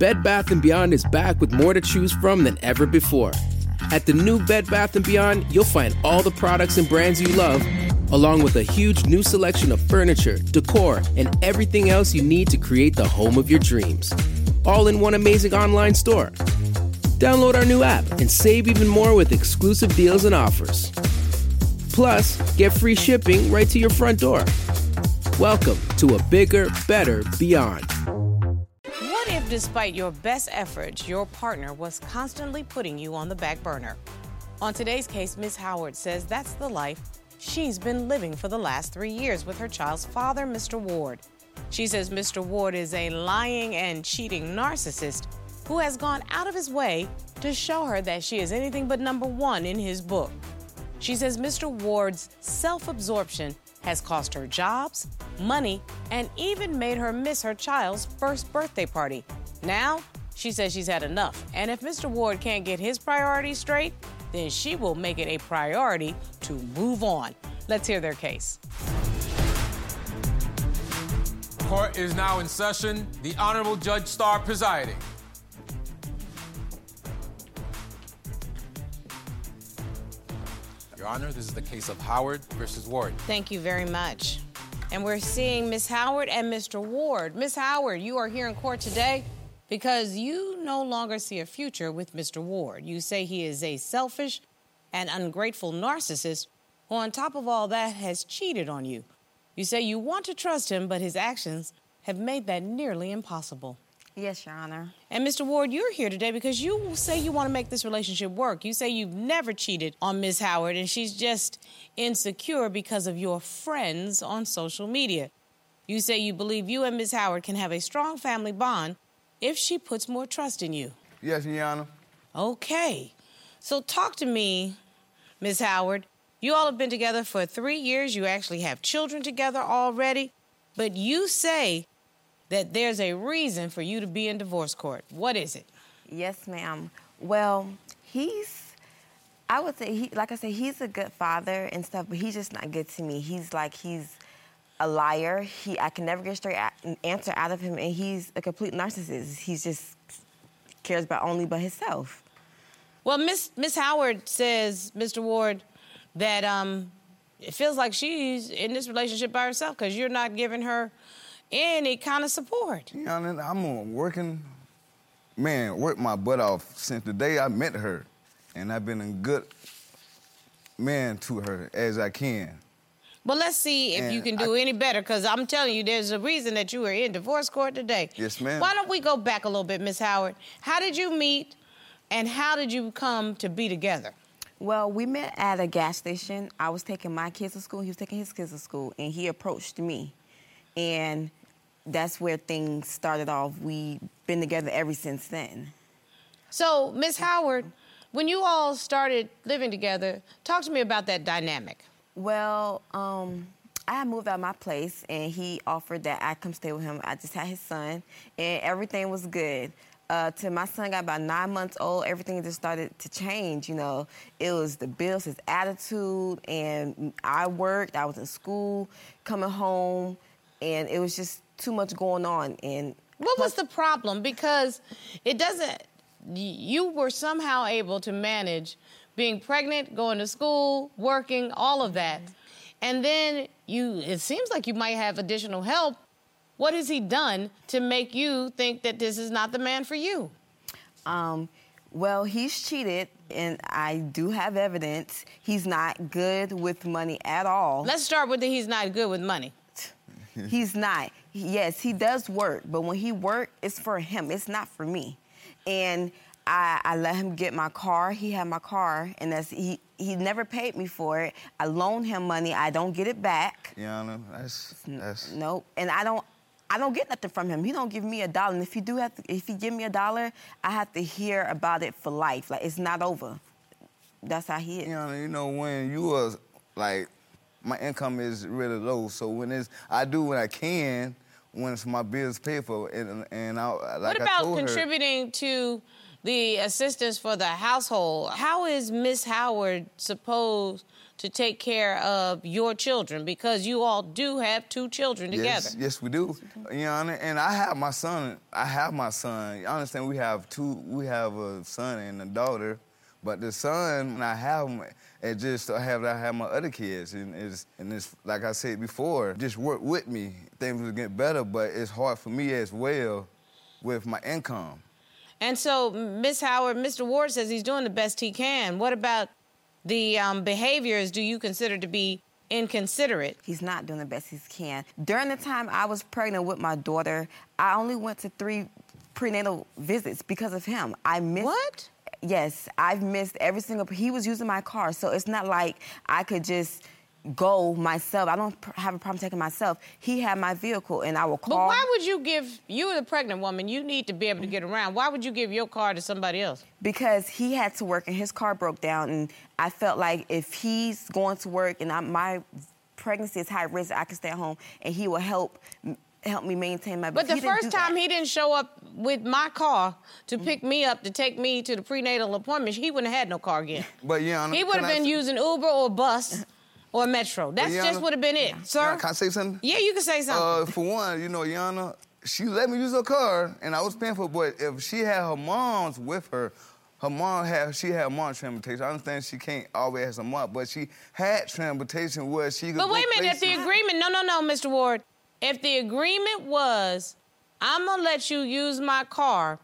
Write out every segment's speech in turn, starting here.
Bed Bath & Beyond is back with more to choose from than ever before. At the new Bed Bath & Beyond, you'll find all the products and brands you love, along with a huge new selection of furniture, decor, and everything else you need to create the home of your dreams. All in one amazing online store. Download our new app and save even more with exclusive deals and offers. Plus, get free shipping right to your front door. Welcome to a bigger, better beyond. Despite your best efforts, your partner was constantly putting you on the back burner? On today's case, Ms. Howard says that's the life she's been living for the last three years with her child's father, Mr. Ward. She says Mr. Ward is a lying and cheating narcissist who has gone out of his way to show her that she is anything but number one in his book. She says Mr. Ward's self absorption has cost her jobs, money, and even made her miss her child's first birthday party. Now, she says she's had enough. And if Mr. Ward can't get his priorities straight, then she will make it a priority to move on. Let's hear their case. Court is now in session. The Honorable Judge Star presiding. Your Honor, this is the case of Howard versus Ward. Thank you very much. And we're seeing Miss Howard and Mr. Ward. Miss Howard, you are here in court today because you no longer see a future with Mr. Ward. You say he is a selfish and ungrateful narcissist who, on top of all that, has cheated on you. You say you want to trust him, but his actions have made that nearly impossible. Yes, Your Honor. And Mr. Ward, you're here today because you say you want to make this relationship work. You say you've never cheated on Miss Howard and she's just insecure because of your friends on social media. You say you believe you and Miss Howard can have a strong family bond if she puts more trust in you. Yes, Your Honor. Okay. So talk to me, Miss Howard. You all have been together for three years. You actually have children together already. But you say that there's a reason for you to be in divorce court. What is it? Yes, ma'am. Well, he's, I would say, he, like I said, he's a good father and stuff, but he's just not good to me. He's like, he's a liar. He, I can never get a straight a- answer out of him, and he's a complete narcissist. He's just cares about only but himself. Well, Miss Miss Howard says, Mr. Ward, that um, it feels like she's in this relationship by herself because you're not giving her any kind of support. Your Honor, I'm uh, working, man, work my butt off since the day I met her. And I've been a good man to her as I can. Well, let's see if you can do I- any better because I'm telling you, there's a reason that you are in divorce court today. Yes, ma'am. Why don't we go back a little bit, Miss Howard? How did you meet and how did you come to be together? Well, we met at a gas station. I was taking my kids to school. He was taking his kids to school, and he approached me, and that's where things started off. We've been together ever since then. So, Miss Howard, when you all started living together, talk to me about that dynamic. Well, um, I had moved out of my place, and he offered that I come stay with him. I just had his son, and everything was good. Uh, till my son got about nine months old, everything just started to change. You know, it was the bills, his attitude, and I worked. I was in school, coming home, and it was just too much going on. And What was the problem? Because it doesn't. You were somehow able to manage being pregnant, going to school, working, all of that. And then you, it seems like you might have additional help. What has he done to make you think that this is not the man for you? Um, well, he's cheated, and I do have evidence. He's not good with money at all. Let's start with that he's not good with money. He's not. Yes, he does work, but when he work, it's for him. It's not for me. And I, I let him get my car. He had my car, and that's he. He never paid me for it. I loan him money. I don't get it back. Your Honor, that's, that's, Nope. And I don't. I don't get nothing from him. He don't give me a dollar. And if he do have to, if he give me a dollar, I have to hear about it for life. Like it's not over. That's how he is. you know, you know, when you was like, my income is really low, so when it's, I do what I can when it's my bills paid for, and and I like what I about told her, contributing to the assistance for the household? How is Miss Howard supposed to take care of your children because you all do have two children together. Yes, yes, we do. You know, and I have my son. I have my son. I understand we have two. We have a son and a daughter, but the son I have him, it just I have I have my other kids, and it's and it's like I said before, just work with me. Things will get better, but it's hard for me as well with my income. And so, Miss Howard, Mr. Ward says he's doing the best he can. What about the um, behaviors do you consider to be inconsiderate? He's not doing the best he can. During the time I was pregnant with my daughter, I only went to three prenatal visits because of him. I missed. What? Yes, I've missed every single. He was using my car, so it's not like I could just go myself. I don't have a problem taking myself. He had my vehicle, and I will call. But why would you give you are the pregnant woman? You need to be able to get around. Why would you give your car to somebody else? Because he had to work, and his car broke down, and I felt like if he's going to work, and I, my pregnancy is high risk, I can stay at home, and he will help help me maintain my. But the first time that. he didn't show up with my car to mm-hmm. pick me up to take me to the prenatal appointment, he wouldn't have had no car again. But yeah, he would have been using Uber or bus. Or Metro. That's Yana, just would have been it, sir. Yana, can I say something? Yeah, you can say something. Uh, for one, you know, Yana, she let me use her car, and I was paying for it. But if she had her mom's with her, her mom had she had mom transportation. I understand she can't always have some mom, but she had transportation where she could. But wait a minute, places. if the agreement, no, no, no, Mr. Ward, if the agreement was, I'm gonna let you use my car,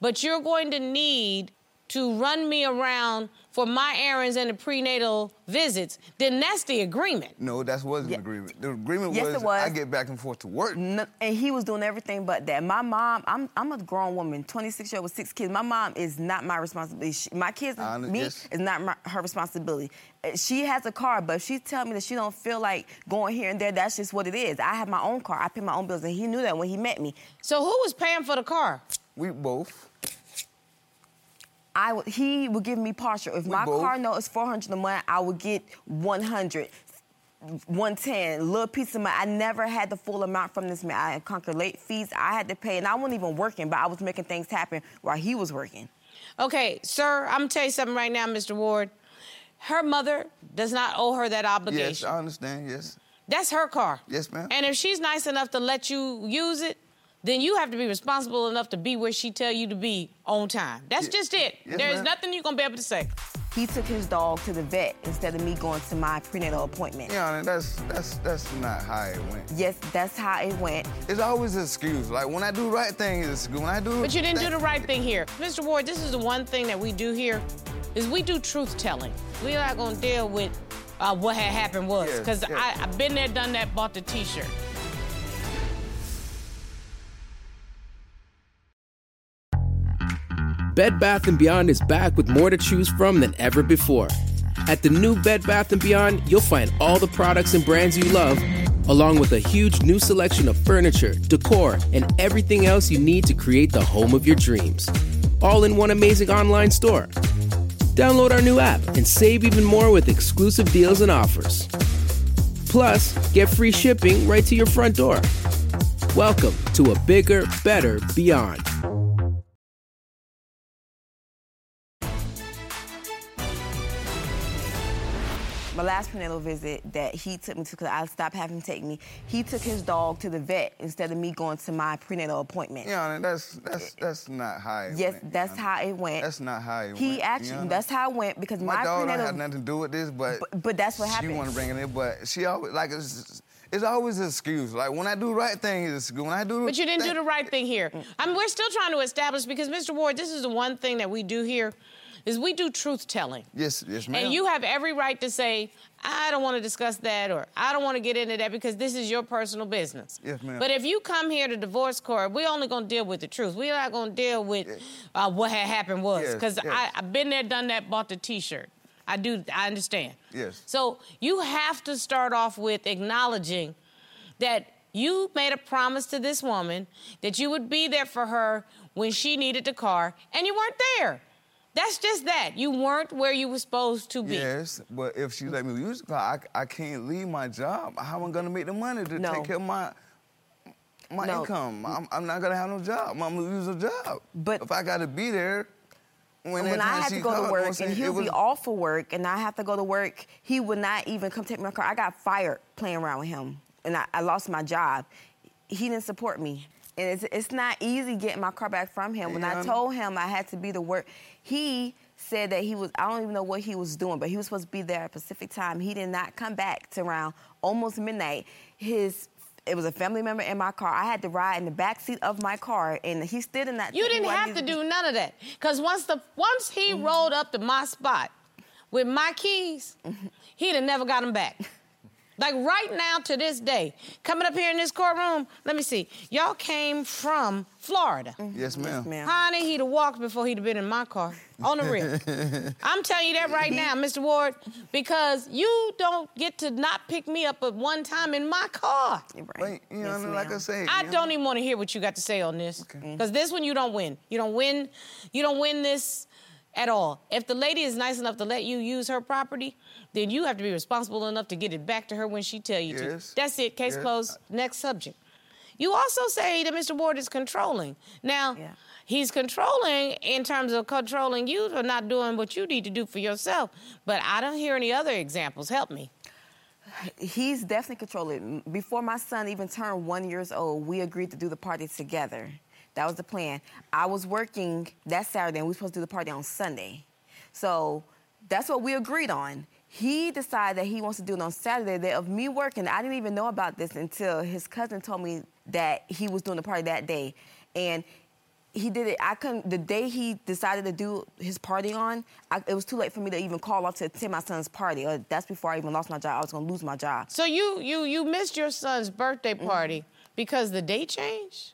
but you're going to need to run me around for my errands and the prenatal visits, then that's the agreement. No, that wasn't yeah. an agreement. The agreement yes, was, was, I get back and forth to work. No, and he was doing everything but that. My mom, I'm, I'm a grown woman, 26 year old with six kids. My mom is not my responsibility. She, my kids, me, yes. is not my, her responsibility. Uh, she has a car, but she tell me that she don't feel like going here and there. That's just what it is. I have my own car. I pay my own bills, and he knew that when he met me. So who was paying for the car? We both. I he would give me partial. If we my both. car note is 400 a month, I would get 100. 110, little piece of money. I never had the full amount from this man. I had conquered late fees. I had to pay, and I wasn't even working, but I was making things happen while he was working. Okay, sir, I'm gonna tell you something right now, Mr. Ward. Her mother does not owe her that obligation. Yes, I understand, yes. That's her car. Yes, ma'am. And if she's nice enough to let you use it, then you have to be responsible enough to be where she tell you to be on time. That's yeah. just it. Yes, There's nothing you're gonna be able to say. He took his dog to the vet instead of me going to my prenatal appointment. Yeah, and that's that's that's not how it went. Yes, that's how it went. It's always an excuse. Like when I do the right thing, it's good. When I do But you didn't do the right thing here. Mr. Ward, this is the one thing that we do here is we do truth telling. We're not gonna deal with uh, what had happened was. Because yes, yes. I've been there, done that, bought the t-shirt. Bed Bath & Beyond is back with more to choose from than ever before. At the new Bed Bath & Beyond, you'll find all the products and brands you love, along with a huge new selection of furniture, decor, and everything else you need to create the home of your dreams. All in one amazing online store. Download our new app and save even more with exclusive deals and offers. Plus, get free shipping right to your front door. Welcome to a bigger, better beyond. My last prenatal visit that he took me to, because I stopped having him take me, he took his dog to the vet instead of me going to my prenatal appointment. Yeah, that's that's that's not how it yes, went. Yes, that's how it went. That's not how it he went. He actually, that's how it went because my, my dog prenatal... don't have nothing to do with this, but... But, but that's what happened. She want to bring it in, but she always, like, it's, it's always an excuse. Like when I do the right thing, it's good. When I do, but you didn't thing, do the right thing here. I mean, we're still trying to establish because Mr. Ward, this is the one thing that we do here is we do truth telling. Yes, yes, ma'am. And you have every right to say, I don't want to discuss that or I don't want to get into that because this is your personal business. Yes, ma'am. But if you come here to divorce court, we're only going to deal with the truth. We're not going to deal with yes. uh, what had happened was. Because yes, yes. I've been there, done that, bought the T-shirt. I do, I understand. Yes. So you have to start off with acknowledging that you made a promise to this woman that you would be there for her when she needed the car, and you weren't there. That's just that. You weren't where you were supposed to be. Yes, but if she let me use the car, I, I can't leave my job. How am I going to make the money to no. take care of my my no. income? I'm, I'm, not going to have no job. I'm going to lose a job. But if I got to be there, When, when I had to go to work and he'll was- be off for work and I have to go to work, he would not even come take my car. I got fired playing around with him and I, I lost my job. He didn't support me. And it's, it's not easy getting my car back from him. When Yeah. I told him I had to be the work, he said that he was, I don't even know what he was doing, but he was supposed to be there at Pacific time. He did not come back to around almost midnight. His it was a family member in my car. I had to ride in the back seat of my car, and he stood in that. You didn't have to do none of that. Because once the once he Mm-hmm. rolled up to my spot with my keys, Mm-hmm. he'd have never got them back. Like right now to this day, coming up here in this courtroom, let me see. Y'all came from Florida. Mm-hmm. Yes, ma'am. ma'am. Honey, he'd have walked before he'd have been in my car on the rear. I'm telling you that right now, Mr. Ward, because you don't get to not pick me up at one time in my car. You're But, right. you know, Yes, like I ma'am. say, I don't even want to hear what you got to say on this. Because mm-hmm. this one you don't win. You don't win. You don't win this at all. If the lady is nice enough to let you use her property, then you have to be responsible enough to get it back to her when she tell you Yes. to. That's it. Case Yes. closed. Next subject. You also say that Mr. Ward is controlling. Now, Yeah. he's controlling in terms of controlling you for not doing what you need to do for yourself. But I don't hear any other examples. Help me. He's definitely controlling. Before my son even turned one years old, we agreed to do the party together. That was the plan. I was working that Saturday, and we were supposed to do the party on Sunday. So that's what we agreed on. He decided that he wants to do it on Saturday. That of me working, I didn't even know about this until his cousin told me that he was doing the party that day, and he did it. I couldn't. The day he decided to do his party on, I, it was too late for me to even call off to attend my son's party. Uh, that's before I even lost my job. I was gonna lose my job. So you you you missed your son's birthday Mm-hmm. party because the date changed?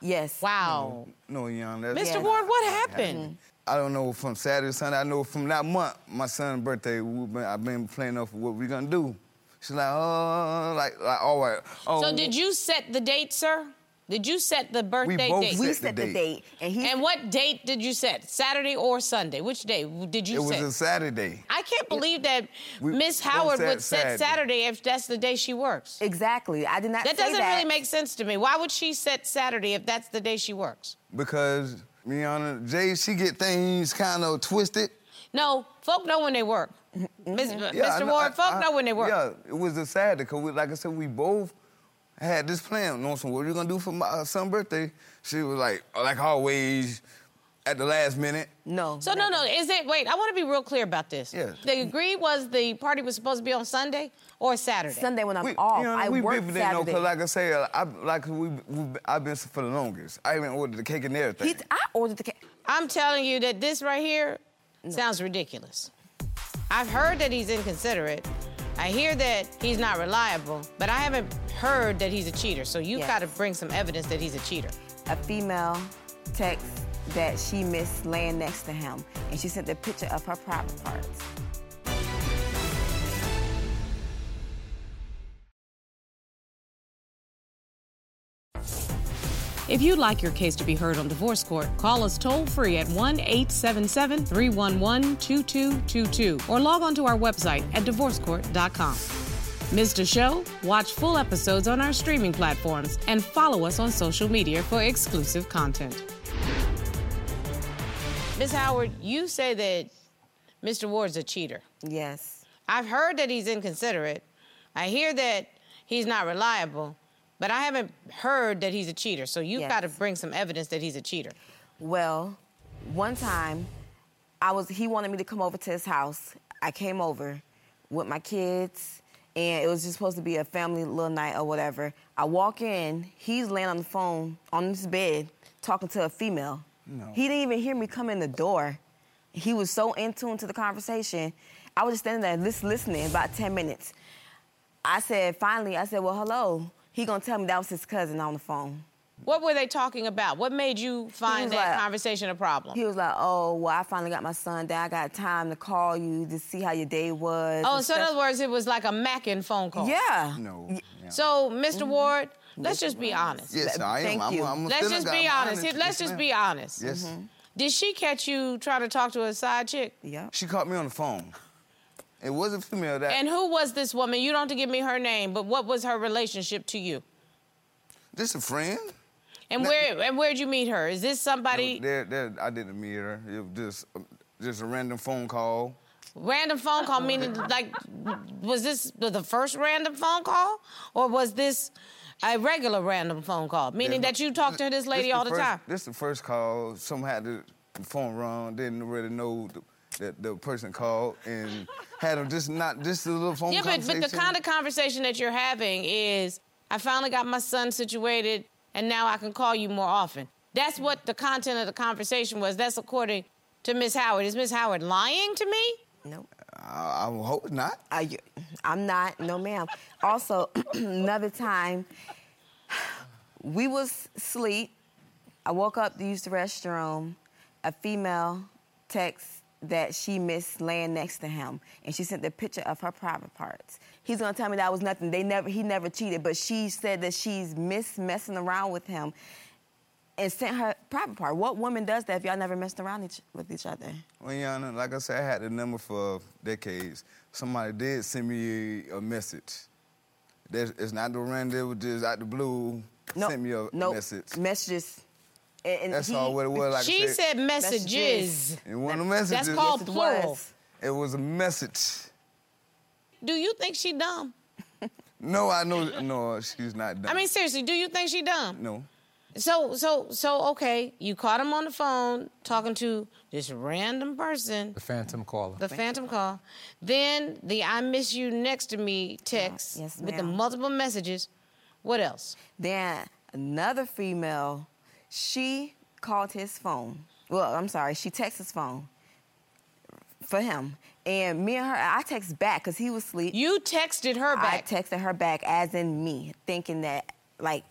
Yes. Wow. No, young. That's Mr. Yes. Ward, what happened? I don't know from Saturday to Sunday. I know from that month, my son's birthday. We've been, I've been planning off what we're gonna do. She's like, oh, like, like, all right. Oh, So um, did you set the date, sir? Did you set the birthday both date? We Set set the the date. date, and he. and what date did you set? Saturday or Sunday? Which day did you It was a Saturday. I can't believe that Miss Howard said would set Saturday. Saturday if that's the day she works. exactly. I did not. That say doesn't that. really make sense to me. Why would she set Saturday if that's the day she works? Because, Rihanna, Jay, she get things kind of twisted. No, folk know when they work. Mm-hmm. Yeah, Mr. Ward, I- folk I- know when they work. Yeah, it was a Saturday because, we, like I said, we both had this plan. You know, so what are you gonna do for my son's birthday? She was like, like always, at the last minute. No. So no, no. Is it? Wait, I want to be real clear about this. Yes. The agreed was the party was supposed to be on Sunday or Saturday. Sunday when I'm We, off, you know, I we work people didn't know because, like I say, I, like we, we, I've been for the longest. I even ordered the cake and everything. He, I ordered the cake. I'm telling you that this right here sounds ridiculous. I've heard that he's inconsiderate. I hear that he's not reliable, but I haven't heard that he's a cheater. So you've Yes. got to bring some evidence that he's a cheater. A female text that she missed laying next to him, and she sent a picture of her private parts. If you'd like your case to be heard on divorce court, call us toll free at 1 877 311 2222 or log on to our website at divorcecourt.com. Missed a show? Watch full episodes on our streaming platforms and follow us on social media for exclusive content. Ms. Howard, you say that Mr. Ward's a cheater. Yes. I've heard that he's inconsiderate. I hear that he's not reliable, but I haven't heard that he's a cheater. So you've Yes. got to bring some evidence that he's a cheater. Well, one time, I was he wanted me to come over to his house. I came over with my kids, and it was just supposed to be a family little night or whatever. I walk in, he's laying on the phone on his bed talking to a female. No. He didn't even hear me come in the door. He was so in tune to the conversation. I was just standing there lis- listening about 10 minutes. I said, finally, I said, well, hello. He gonna tell me that was his cousin on the phone. What were they talking about? What made you find that like- conversation a problem? He was like, "Oh, well, I finally got my son down. I got time to call you to see how your day was." oh, and so in other words, it was like a macking phone call. yeah. no. Yeah. So, mister Mm-hmm. Ward, let's just be honest. yes, I am. Thank I'm, you. I'm Let's just be guy. I'm honest. Let's Yes, just ma'am. be honest. Yes. Mm-hmm. Did she catch you trying to talk to a side chick? Yeah. She caught me on the phone. It was a female that. And who was this woman? You don't have to give me her name, but what was her relationship to you? Just a friend. And where and where'd you meet her? Is this somebody There, there, I didn't meet her. It was just, um, just a random phone call. random phone call? Meaning, like, was this the first random phone call, or was this a regular random phone call? Meaning that you talk to this lady all the first, time. This is the first call. Some had the phone wrong. Didn't really know the, that the person called and had them just not just a little phone Yeah, but, but conversation. the kind of conversation that you're having is, I finally got my son situated, and now I can call you more often. That's what the content of the conversation was. That's according to Miss Howard. Is Miss Howard lying to me? Nope. I, I hope not. I, I'm not, no ma'am. Also, another time, we was asleep. I woke up to use the restroom. A female text that she missed laying next to him, and she sent the picture of her private parts. He's gonna tell me that was nothing. They never, he never cheated, but she said that she's missed messing around with him, and sent her private part. What woman does that if y'all never messed around each, with each other? Well, Yana, like I said, I had the number for decades. Somebody did send me a message. There's, it's not the random, it was just out the blue. No, sent me a no message. Messages. And, and That's he- all what it was. Like she I said said, messages. Messages. And one of the messages. That's called Yes, it plural. was. It was a message. Do you think she dumb? No, I know. No, she's not dumb. I mean, seriously, do you think she dumb? no. So, so, so, okay, you caught him on the phone talking to this random person, The phantom caller. the phantom call. Then the "I miss you next to me" text Yes, with the multiple messages. What else? Then another female, she called his phone. Well, I'm sorry, she texted his phone for him. And me and her, I text back because he was asleep. You texted her back. I texted her back as in me, thinking that, like,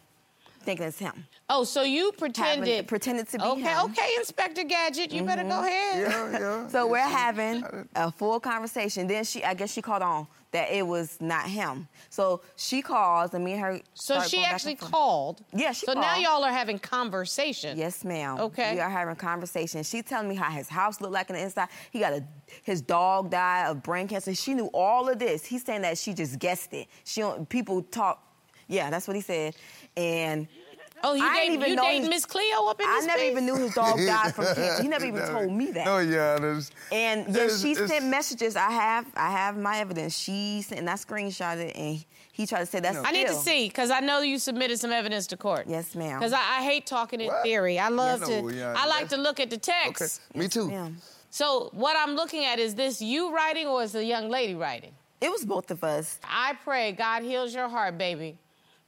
thinking it's him. oh, so you pretended. pretended to be okay, him. okay, okay, Inspector Gadget, you better go mm-hmm. ahead. Yeah, yeah. So we're having a full conversation. Then she, I guess she called on that it was not him. So she calls and me and her. So she going back actually and forth. called. Yeah, she So now y'all are having conversation. Yes, ma'am. Okay. We are having a conversation. She telling me how his house looked like on the inside. He got a his dog died of brain cancer. She knew all of this. He's saying that she just guessed it. She don't, people talk. Yeah, that's what he said. And Oh, you I date, didn't even you know dating Miss Cleo up in I this never piece? even knew his dog died from cancer. He never even told me that. Oh yeah. There's, And yeah, she it's- sent messages. I have, I have my evidence. She sent, and I screenshot it, and he tried to say that's. I need to see because I know you submitted some evidence to court. Yes, ma'am. Because I, I hate talking in What? theory. I love You know, to. yeah, I like to look at the Okay, text. me too. Ma'am. So what I'm looking at is this you writing or is the young lady writing? It was both of us. I pray God heals your heart, baby.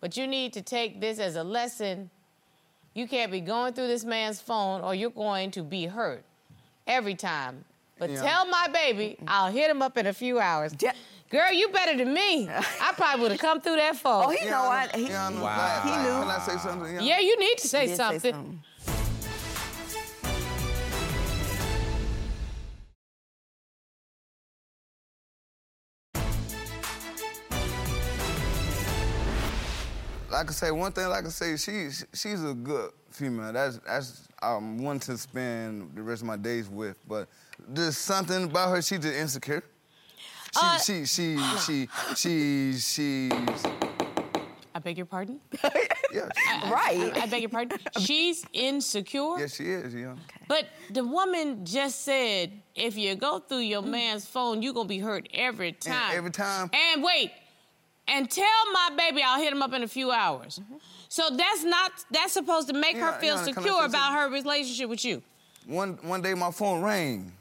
But you need to take this as a lesson. You can't be going through this man's phone or you're going to be hurt every time. But Yeah. tell my baby I'll hit him up in a few hours. Yeah. Girl, you better than me. I probably would have come through that phone. Oh, he know what? He, Yeah, I know. Wow. He knew. Can I say something? Yana? yeah, you need to say did say something. Like I can say, one thing, like I say, she's she's a good female. That's that's um, one to spend the rest of my days with. But there's something about her. She's just insecure. She Uh, she she she she she I beg your pardon? yeah Right. I beg your pardon? She's insecure? Yes, she is yeah. But the woman just said, if you go through your man's phone, you're gonna be hurt every time. every time. And wait, and tell my baby I'll hit him up in a few hours. So that's not that's supposed to make her feel yeah, can I say secure about her relationship with you. One one day my phone rang.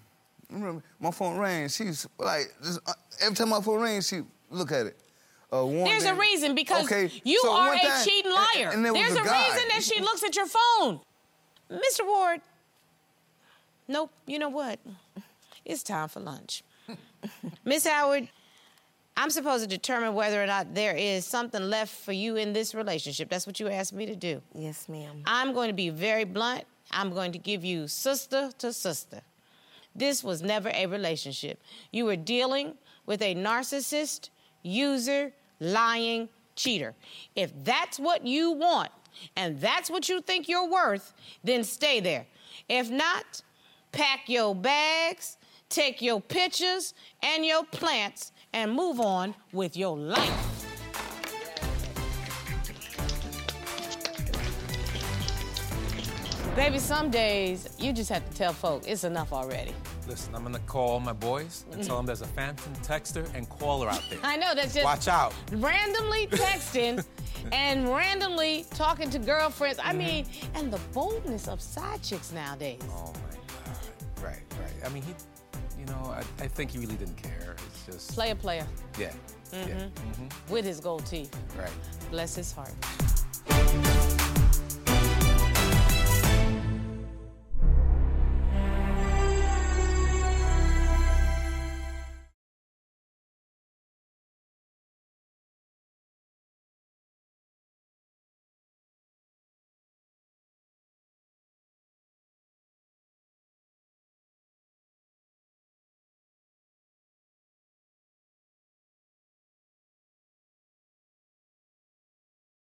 Remember, my phone rang. She's like just, uh, every time my phone rings, she look at it. Uh, one There's a reason because Okay, you so are a time- cheating liar. and there There's a, guy. reason that she looks at your phone. Mr. Ward. Nope, you know what? It's time for lunch. Miss Howard, I'm supposed to determine whether or not there is something left for you in this relationship. That's what you asked me to do. Yes, ma'am. I'm going to be very blunt. I'm going to give you sister to sister. This was never a relationship. You were dealing with a narcissist, user, lying cheater. If that's what you want and that's what you think you're worth, then stay there. If not, pack your bags, take your pictures and your plants, and move on with your life. Baby, some days you just have to tell folk it's enough already. Listen, I'm gonna call my boys and tell them there's a phantom texter and caller out there. I know that's just Watch out. randomly texting and randomly talking to girlfriends. Mm-hmm. I mean, and the boldness of side chicks nowadays. Oh my God. Right, right. I mean, he, you know, I, I think he really didn't care. It's just. Player, player Yeah. Yeah. Mm-hmm. Mm-hmm. with his gold teeth. Right. Bless his heart.